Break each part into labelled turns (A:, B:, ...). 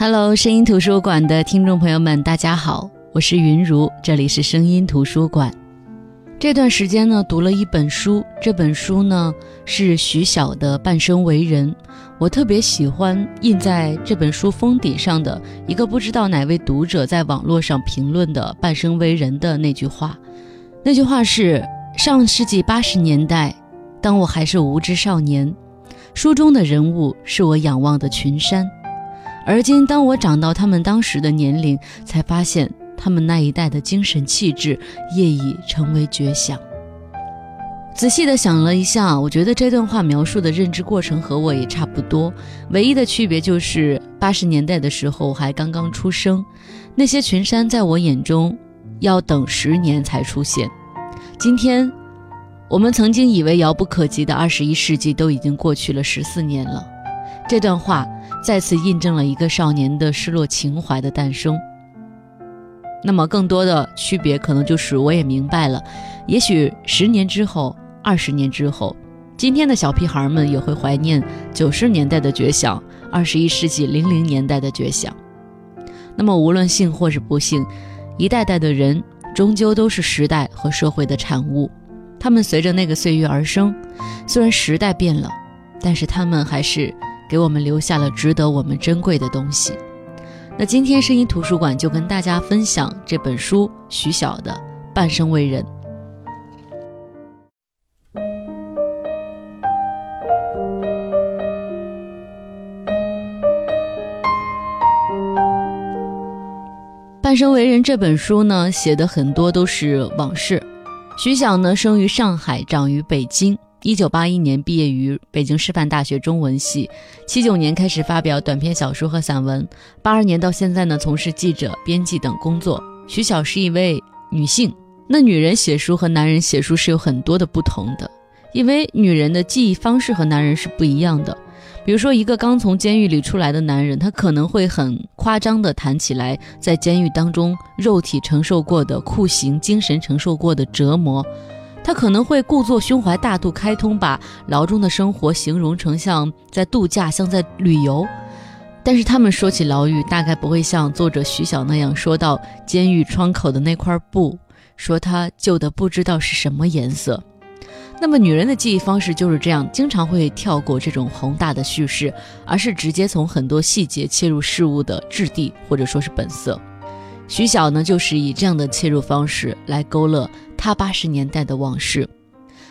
A: Hello，声音图书馆的听众朋友们，大家好，我是云如，这里是声音图书馆。这段时间呢，读了一本书，这本书呢是徐晓的《半生为人》，我特别喜欢印在这本书封底上的一个不知道哪位读者在网络上评论的“半生为人”的那句话。那句话是：上世纪八十年代，当我还是无知少年，书中的人物是我仰望的群山；而今，当我长到他们当时的年龄，才发现。他们那一代的精神气质业已成为绝响。仔细的想了一下，我觉得这段话描述的认知过程和我也差不多，唯一的区别就是八十年代的时候我还刚刚出生，那些群山在我眼中要等十年才出现。今天，我们曾经以为遥不可及的二十一世纪都已经过去了十四年了。这段话再次印证了一个少年的失落情怀的诞生。那么，更多的区别可能就是我也明白了，也许十年之后、二十年之后，今天的小屁孩们也会怀念九十年代的绝响，二十一世纪零零年代的绝响。那么，无论幸或是不幸，一代代的人终究都是时代和社会的产物，他们随着那个岁月而生。虽然时代变了，但是他们还是给我们留下了值得我们珍贵的东西。那今天声音图书馆就跟大家分享这本书徐晓的《半生为人》。《半生为人》这本书呢，写的很多都是往事。徐晓呢，生于上海，长于北京。一九八一年毕业于北京师范大学中文系，七九年开始发表短篇小说和散文，八二年到现在呢从事记者、编辑等工作。徐晓是一位女性，那女人写书和男人写书是有很多的不同的，因为女人的记忆方式和男人是不一样的。比如说，一个刚从监狱里出来的男人，他可能会很夸张地谈起来在监狱当中肉体承受过的酷刑，精神承受过的折磨。他可能会故作胸怀大度、开通，把牢中的生活形容成像在度假、像在旅游。但是他们说起牢狱，大概不会像作者徐晓那样说到监狱窗口的那块布，说它旧的不知道是什么颜色。那么女人的记忆方式就是这样，经常会跳过这种宏大的叙事，而是直接从很多细节切入事物的质地，或者说是本色。徐晓呢，就是以这样的切入方式来勾勒他八十年代的往事，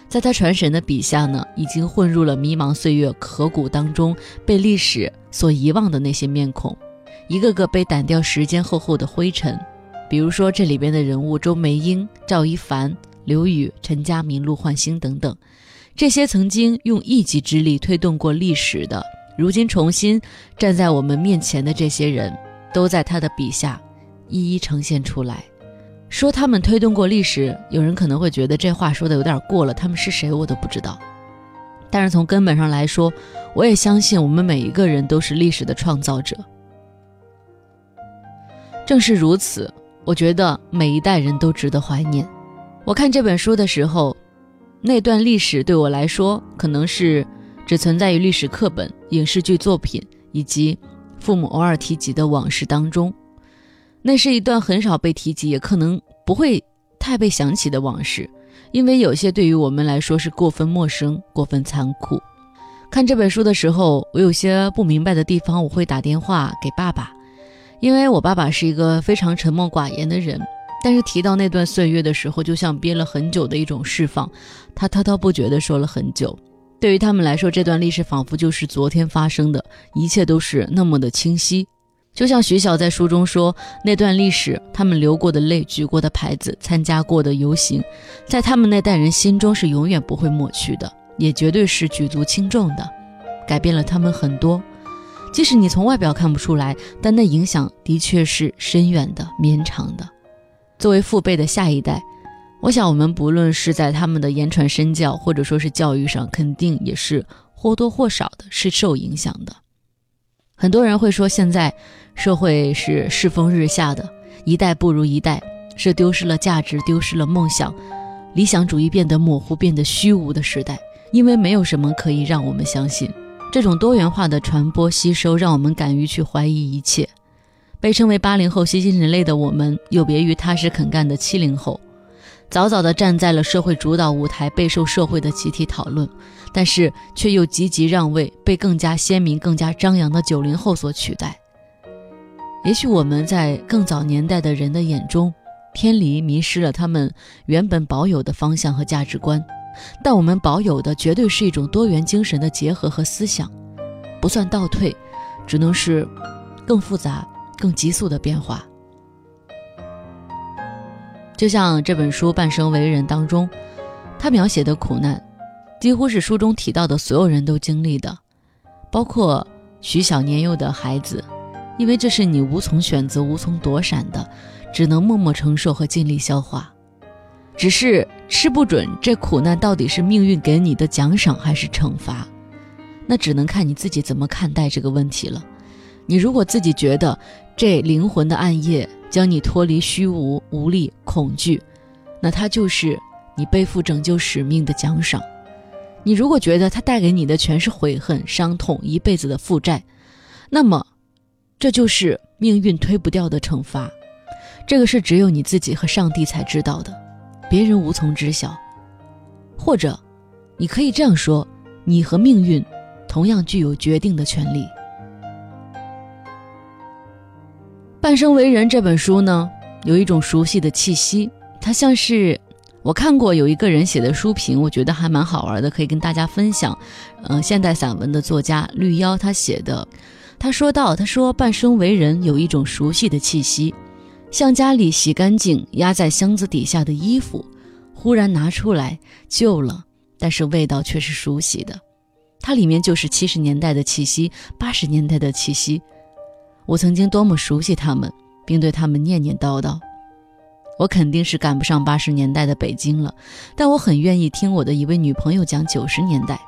A: 在他传神的笔下呢，已经混入了迷茫岁月河谷当中被历史所遗忘的那些面孔，一个个被掸掉时间厚厚的灰尘。比如说这里边的人物周梅英、赵一凡、刘宇、陈佳明、陆焕星等等，这些曾经用一己之力推动过历史的，如今重新站在我们面前的这些人，都在他的笔下。一一呈现出来，说他们推动过历史，有人可能会觉得这话说的有点过了。他们是谁，我都不知道。但是从根本上来说，我也相信我们每一个人都是历史的创造者。正是如此，我觉得每一代人都值得怀念。我看这本书的时候，那段历史对我来说，可能是只存在于历史课本、影视剧作品以及父母偶尔提及的往事当中。那是一段很少被提及，也可能不会太被想起的往事，因为有些对于我们来说是过分陌生、过分残酷。看这本书的时候，我有些不明白的地方，我会打电话给爸爸，因为我爸爸是一个非常沉默寡言的人，但是提到那段岁月的时候，就像憋了很久的一种释放，他滔滔不绝地说了很久。对于他们来说，这段历史仿佛就是昨天发生的，一切都是那么的清晰。就像徐晓在书中说，那段历史，他们流过的泪、举过的牌子、参加过的游行，在他们那代人心中是永远不会抹去的，也绝对是举足轻重的，改变了他们很多。即使你从外表看不出来，但那影响的确是深远的、绵长的。作为父辈的下一代，我想我们不论是在他们的言传身教，或者说是教育上，肯定也是或多或少的是受影响的。很多人会说，现在社会是世风日下的，一代不如一代，是丢失了价值，丢失了梦想，理想主义变得模糊，变得虚无的时代。因为没有什么可以让我们相信，这种多元化的传播吸收，让我们敢于去怀疑一切。被称为八零后新兴人类的我们，有别于踏实肯干的七零后，早早地站在了社会主导舞台，备受社会的集体讨论，但是却又积极让位，被更加鲜明、更加张扬的九零后所取代。也许我们在更早年代的人的眼中，偏离、迷失了他们原本保有的方向和价值观，但我们保有的绝对是一种多元精神的结合和思想，不算倒退，只能是更复杂。更急速的变化，就像这本书《半生为人》当中，他描写的苦难，几乎是书中提到的所有人都经历的，包括徐小年幼的孩子，因为这是你无从选择、无从躲闪的，只能默默承受和尽力消化。只是吃不准这苦难到底是命运给你的奖赏还是惩罚，那只能看你自己怎么看待这个问题了。你如果自己觉得这灵魂的暗夜将你脱离虚无、无力、恐惧，那它就是你背负拯救使命的奖赏；你如果觉得它带给你的全是悔恨、伤痛、一辈子的负债，那么这就是命运推不掉的惩罚。这个是只有你自己和上帝才知道的，别人无从知晓。或者，你可以这样说：你和命运同样具有决定的权利。《半生为人》这本书呢，有一种熟悉的气息，它像是我看过有一个人写的书评，我觉得还蛮好玩的，可以跟大家分享。嗯，现代散文的作家绿妖他写的，他说到，他说《半生为人》有一种熟悉的气息，像家里洗干净压在箱子底下的衣服，忽然拿出来旧了，但是味道却是熟悉的。它里面就是七十年代的气息，八十年代的气息。我曾经多么熟悉他们，并对他们念念叨叨。我肯定是赶不上八十年代的北京了，但我很愿意听我的一位女朋友讲九十年代。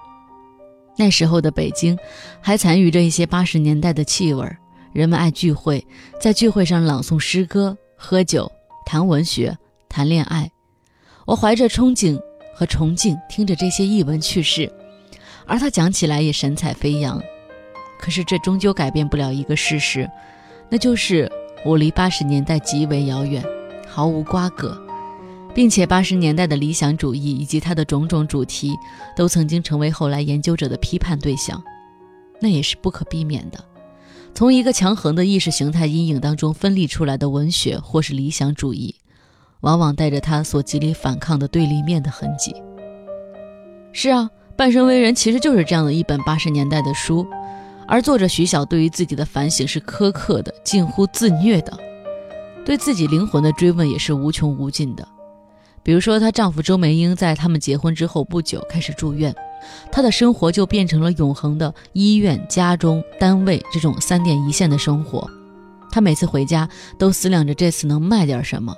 A: 那时候的北京，还残余着一些八十年代的气味。人们爱聚会，在聚会上朗诵诗歌、喝酒、谈文学、谈恋爱。我怀着憧憬和崇敬，听着这些逸闻趣事，而他讲起来也神采飞扬。可是这终究改变不了一个事实，那就是我离八十年代极为遥远，毫无瓜葛，并且八十年代的理想主义以及它的种种主题，都曾经成为后来研究者的批判对象，那也是不可避免的。从一个强横的意识形态阴影当中分离出来的文学或是理想主义，往往带着它所极力反抗的对立面的痕迹。是啊，半生为人其实就是这样的一本八十年代的书。而作者徐晓对于自己的反省是苛刻的，近乎自虐的，对自己灵魂的追问也是无穷无尽的。比如说，她丈夫周梅英在他们结婚之后不久开始住院，她的生活就变成了永恒的医院、家中、单位这种三点一线的生活。她每次回家都思量着这次能卖点什么。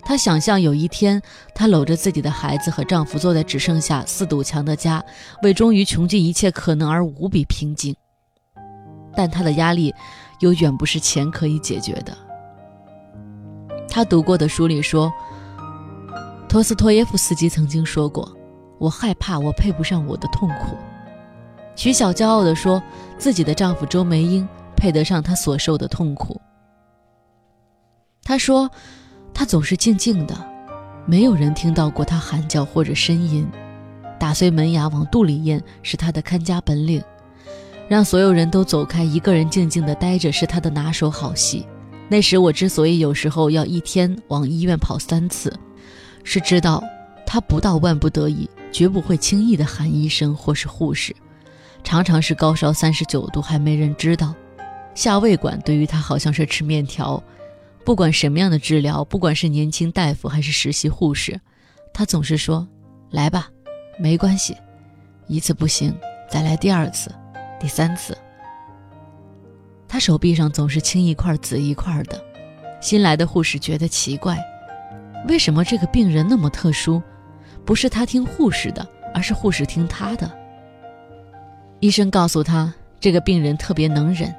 A: 她想象有一天，她搂着自己的孩子和丈夫坐在只剩下四堵墙的家，为终于穷尽一切可能而无比平静。但他的压力，又远不是钱可以解决的。他读过的书里说，托斯托耶夫斯基曾经说过：“我害怕我配不上我的痛苦。”徐晓骄傲地说自己的丈夫周梅英配得上她所受的痛苦。他说，他总是静静的，没有人听到过他喊叫或者呻吟，打碎门牙往肚里咽是他的看家本领。让所有人都走开，一个人静静地待着是他的拿手好戏。那时我之所以有时候要一天往医院跑三次，是知道他不到万不得已，绝不会轻易地喊医生或是护士。常常是高烧三十九度还没人知道，下胃管对于他好像是吃面条。不管什么样的治疗，不管是年轻大夫还是实习护士，他总是说：“来吧，没关系，一次不行，再来第二次。”第三次，他手臂上总是青一块紫一块的。新来的护士觉得奇怪，为什么这个病人那么特殊？不是他听护士的，而是护士听他的。医生告诉他，这个病人特别能忍，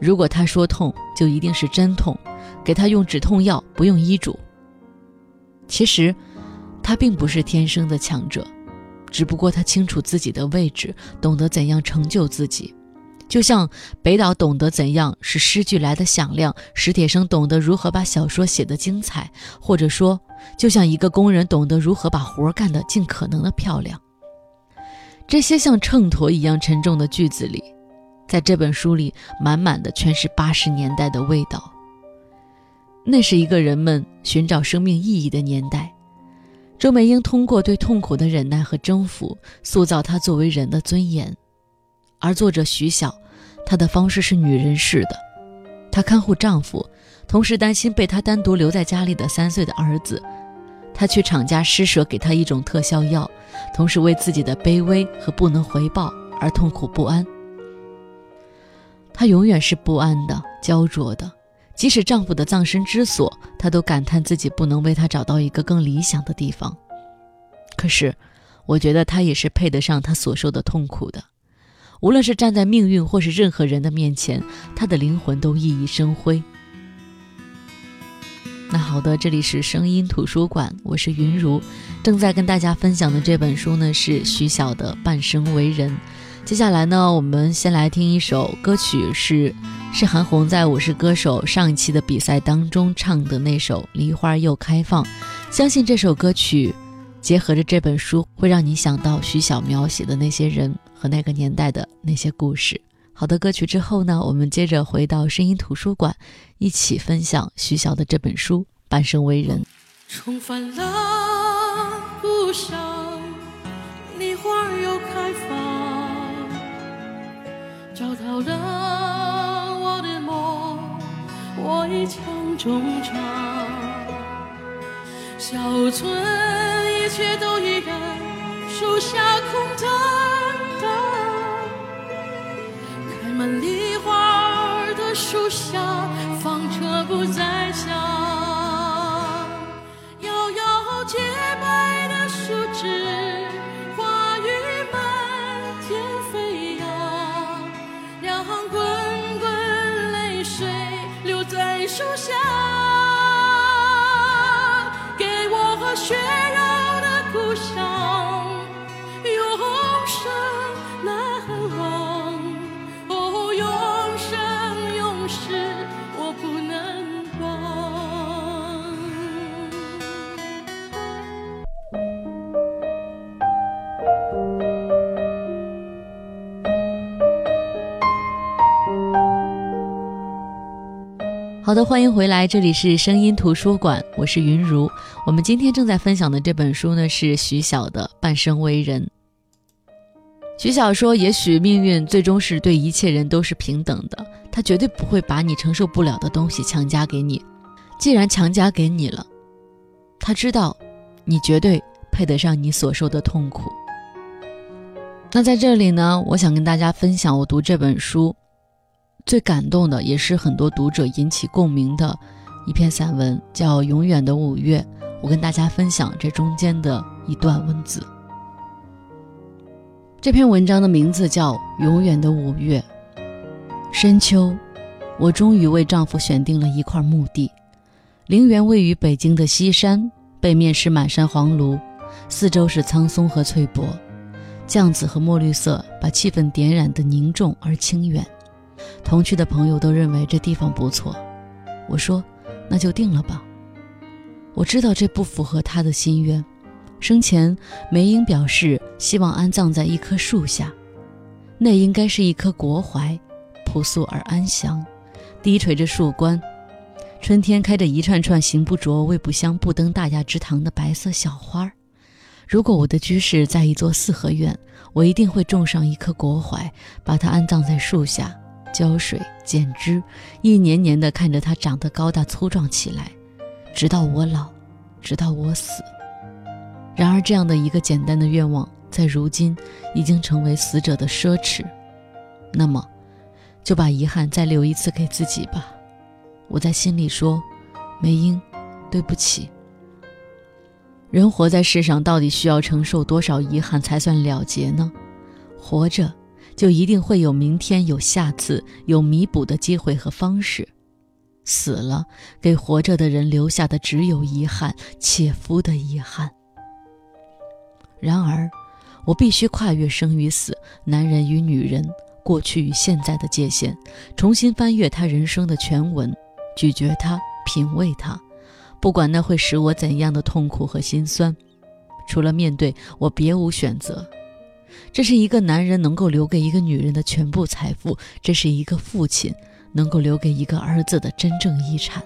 A: 如果他说痛，就一定是真痛，给他用止痛药，不用医嘱。其实，他并不是天生的强者。只不过他清楚自己的位置，懂得怎样成就自己，就像北岛懂得怎样使诗句来的响亮，史铁生懂得如何把小说写得精彩，或者说，就像一个工人懂得如何把活干得尽可能的漂亮。这些像秤砣一样沉重的句子里，在这本书里满满的全是八十年代的味道。那是一个人们寻找生命意义的年代。周梅英通过对痛苦的忍耐和征服，塑造她作为人的尊严。而作者徐晓，她的方式是女人式的，她看护丈夫，同时担心被她单独留在家里的三岁的儿子。她去厂家施舍给他一种特效药，同时为自己的卑微和不能回报而痛苦不安。她永远是不安的、焦灼的。即使丈夫的葬身之所，她都感叹自己不能为他找到一个更理想的地方。可是，我觉得她也是配得上他所受的痛苦的。无论是站在命运或是任何人的面前，她的灵魂都熠熠生辉。那好的，这里是声音图书馆，我是云如，正在跟大家分享的这本书呢是徐晓的《半生为人》。接下来呢，我们先来听一首歌曲，是是韩红在我是歌手上一期的比赛当中唱的那首《梨花又开放》。相信这首歌曲结合着这本书，会让你想到徐晓描写的那些人和那个年代的那些故事。好的歌曲之后呢，我们接着回到声音图书馆，一起分享徐晓的这本书《半生为人》。
B: 重返了故乡，梨花又开放，找到了，我一腔衷肠。小村一切都依然，树下空荡荡。开满梨花的树下，血肉的故乡。
A: 好的，欢迎回来，这里是声音图书馆，我是云如。我们今天正在分享的这本书呢，是徐晓的《半生为人》。徐晓说：“也许命运最终是对一切人都是平等的，他绝对不会把你承受不了的东西强加给你。既然强加给你了，他知道你绝对配得上你所受的痛苦。”那在这里呢，我想跟大家分享我读这本书。最感动的，也是很多读者引起共鸣的一篇散文，叫《永远的五月》。我跟大家分享这中间的一段文字。这篇文章的名字叫《永远的五月》。深秋，我终于为丈夫选定了一块墓地，陵园位于北京的西山，背面是满山黄芦，四周是苍松和翠柏，酱紫和墨绿色把气氛点染得凝重而清远。同去的朋友都认为这地方不错，我说：“那就定了吧。”我知道这不符合他的心愿。生前，梅英表示希望安葬在一棵树下，那应该是一棵国槐，朴素而安详，低垂着树冠，春天开着一串串形不着、味不香、不登大雅之堂的白色小花。如果我的居室在一座四合院，我一定会种上一棵国槐，把它安葬在树下。浇水、剪枝，一年年的看着它长得高大粗壮起来，直到我老，直到我死。然而，这样的一个简单的愿望，在如今已经成为死者的奢侈。那么，就把遗憾再留一次给自己吧。我在心里说：“梅英，对不起。”人活在世上，到底需要承受多少遗憾才算了结呢？活着。就一定会有明天，有下次，有弥补的机会和方式。死了，给活着的人留下的只有遗憾，切肤的遗憾。然而，我必须跨越生与死，男人与女人，过去与现在的界限，重新翻阅他人生的全文，咀嚼它，品味它，不管那会使我怎样的痛苦和心酸，除了面对，我别无选择。这是一个男人能够留给一个女人的全部财富，这是一个父亲能够留给一个儿子的真正遗产。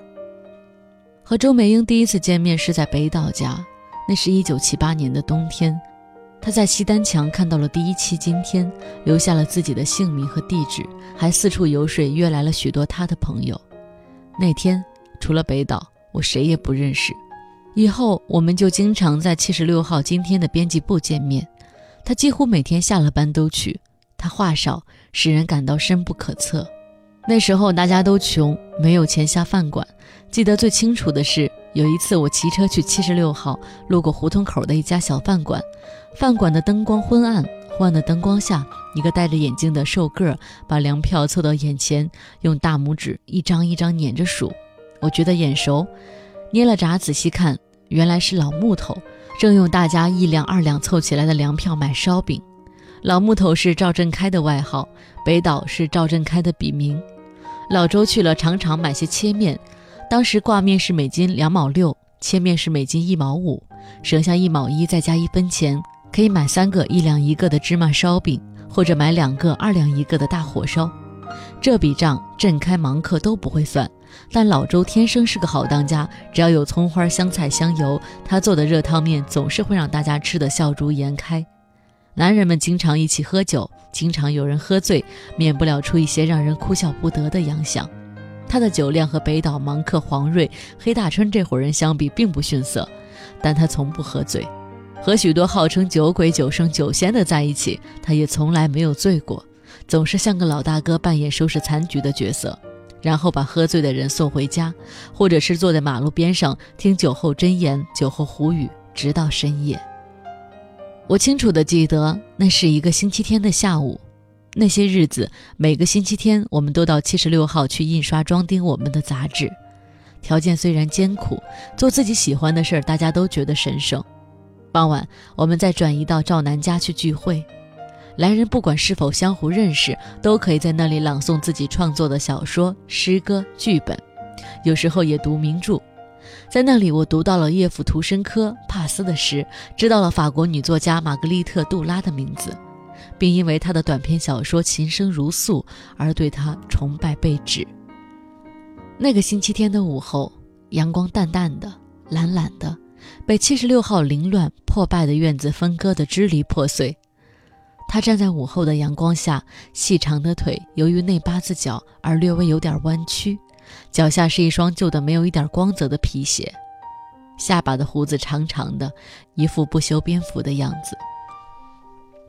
A: 和周美英第一次见面是在北岛家，那是一九七八年的冬天。他在西单墙看到了第一期《今天》，留下了自己的姓名和地址，还四处游说，约来了许多他的朋友。那天除了北岛，我谁也不认识。以后我们就经常在七十六号《今天》的编辑部见面。他几乎每天下了班都去。他话少，使人感到深不可测。那时候大家都穷，没有钱下饭馆。记得最清楚的是，有一次我骑车去七十六号，路过胡同口的一家小饭馆，饭馆的灯光昏暗，昏暗的灯光下，一个戴着眼镜的瘦个儿把粮票凑到眼前，用大拇指一张一张捻着数。我觉得眼熟，捏了闸仔细看，原来是老木头，正用大家一两二两凑起来的粮票买烧饼。老木头是赵振开的外号，北岛是赵振开的笔名。老周去了常常买些切面，当时挂面是每斤两毛六，切面是每斤一毛五，省下一毛一再加一分钱，可以买三个一两一个的芝麻烧饼，或者买两个二两一个的大火烧。这笔账振开芒克都不会算，但老周天生是个好当家，只要有葱花、香菜、香油，他做的热汤面总是会让大家吃得笑逐颜开。男人们经常一起喝酒，经常有人喝醉，免不了出一些让人哭笑不得的洋相。他的酒量和北岛、芒克、黄瑞、黑大春这伙人相比并不逊色，但他从不喝醉。和许多号称酒鬼、酒圣、酒仙的在一起，他也从来没有醉过，总是像个老大哥扮演收拾残局的角色，然后把喝醉的人送回家，或者是坐在马路边上听酒后真言、酒后胡语，直到深夜。我清楚地记得，那是一个星期天的下午。那些日子，每个星期天，我们都到七十六号去印刷装订我们的杂志。条件虽然艰苦，做自己喜欢的事儿，大家都觉得神圣。傍晚，我们再转移到赵南家去聚会。来人不管是否相互认识，都可以在那里朗诵自己创作的小说、诗歌、剧本，有时候也读名著。在那里，我读到了叶夫图申科、帕斯的诗，知道了法国女作家玛格丽特·杜拉的名字，并因为她的短篇小说《琴声如诉》而对她崇拜备至。那个星期天的午后，阳光淡淡的、懒懒的，被七十六号凌乱破败的院子分割得支离破碎。他站在午后的阳光下，细长的腿由于内八字脚而略微有点弯曲。脚下是一双旧的、没有一点光泽的皮鞋，下巴的胡子长长的，一副不修边幅的样子。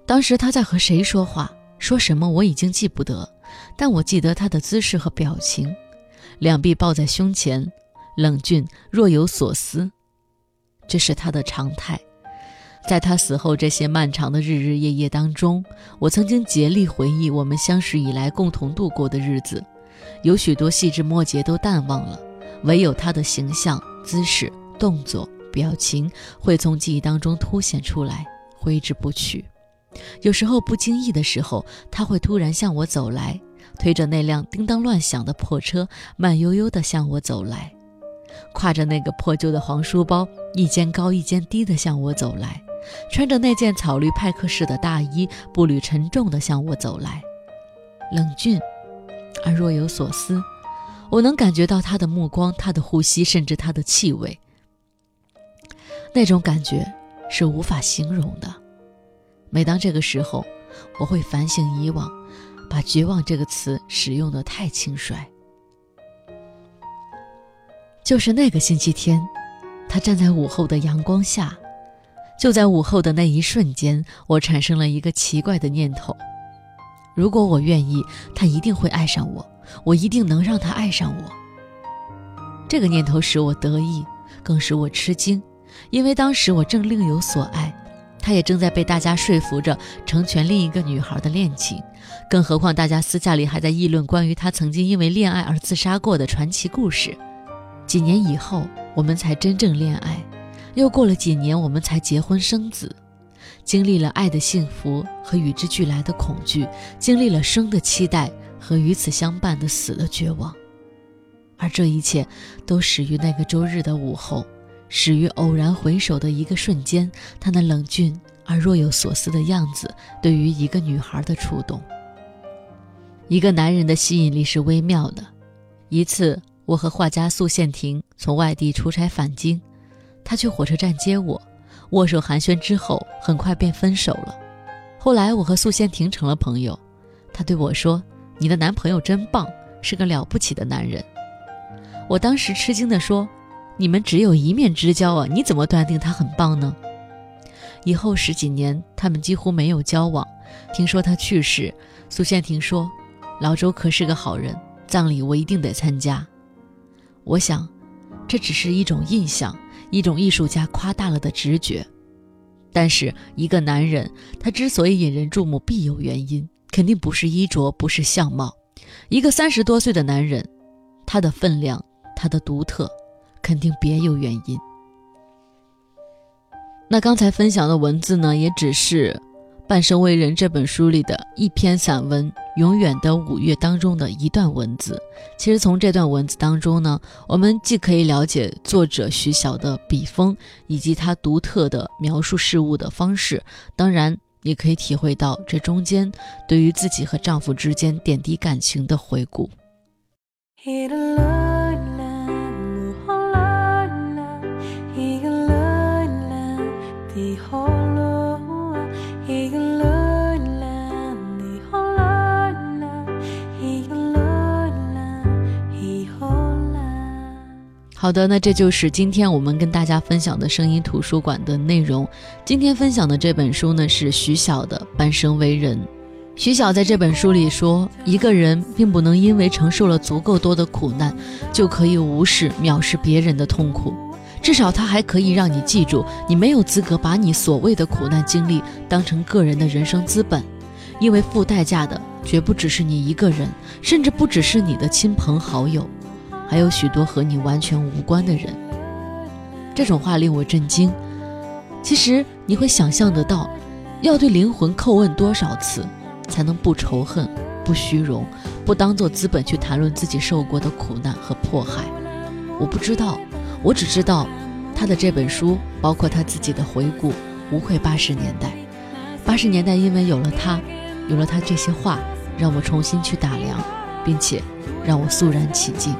A: 当时他在和谁说话，说什么我已经记不得，但我记得他的姿势和表情，两臂抱在胸前，冷峻若有所思，这是他的常态。在他死后这些漫长的日日夜夜当中，我曾经竭力回忆我们相识以来共同度过的日子。有许多细枝末节都淡忘了，唯有他的形象、姿势、动作、表情会从记忆当中凸显出来，挥之不去。有时候不经意的时候，他会突然向我走来，推着那辆叮当乱响的破车，慢悠悠地向我走来，挎着那个破旧的黄书包，一肩高一肩低地向我走来，穿着那件草绿派克式的大衣，步履沉重地向我走来，冷峻。而若有所思，我能感觉到他的目光、他的呼吸，甚至他的气味。那种感觉是无法形容的。每当这个时候，我会反省以往，把“绝望”这个词使用的太轻率。就是那个星期天，他站在午后的阳光下，就在午后的那一瞬间，我产生了一个奇怪的念头。如果我愿意，他一定会爱上我，我一定能让他爱上我。这个念头使我得意，更使我吃惊，因为当时我正另有所爱，他也正在被大家说服着成全另一个女孩的恋情。更何况大家私下里还在议论关于他曾经因为恋爱而自杀过的传奇故事。几年以后，我们才真正恋爱，又过了几年，我们才结婚生子。经历了爱的幸福和与之俱来的恐惧，经历了生的期待和与此相伴的死的绝望。而这一切，都始于那个周日的午后，始于偶然回首的一个瞬间，他那冷峻而若有所思的样子，对于一个女孩的触动。一个男人的吸引力是微妙的。一次，我和画家素宪庭从外地出差返京，他去火车站接我，握手寒暄之后，很快便分手了。后来，我和素宪庭成了朋友，他对我说：“你的男朋友真棒，是个了不起的男人。”我当时吃惊地说：“你们只有一面之交啊，你怎么断定他很棒呢？”以后十几年，他们几乎没有交往。听说他去世，苏宪庭说：“老周可是个好人，葬礼我一定得参加。”我想，这只是一种印象，一种艺术家夸大了的直觉。但是，一个男人，他之所以引人注目，必有原因，肯定不是衣着，不是相貌。一个三十多岁的男人，他的分量。他的独特，肯定别有原因。那刚才分享的文字呢，也只是《半生为人》这本书里的一篇散文《永远的五月》当中的一段文字。其实从这段文字当中呢，我们既可以了解作者徐晓的笔锋以及他独特的描述事物的方式，当然也可以体会到这中间对于自己和丈夫之间点滴感情的回顾。好的，那这就是今天我们跟大家分享的声音图书馆的内容。今天分享的这本书呢，是徐晓的《半生为人》。徐晓在这本书里说，一个人并不能因为承受了足够多的苦难，就可以无视、藐视别人的痛苦。至少他还可以让你记住，你没有资格把你所谓的苦难经历当成个人的人生资本，因为付代价的绝不只是你一个人，甚至不只是你的亲朋好友。还有许多和你完全无关的人，这种话令我震惊。其实你会想象得到，要对灵魂叩问多少次，才能不仇恨、不虚荣、不当做资本去谈论自己受过的苦难和迫害？我不知道，我只知道，他的这本书，包括他自己的回顾，无愧八十年代。八十年代因为有了他，有了他这些话，让我重新去打量，并且让我肃然起敬。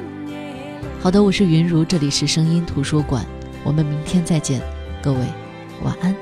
A: 好的，我是云如，这里是声音图书馆，我们明天再见，各位晚安。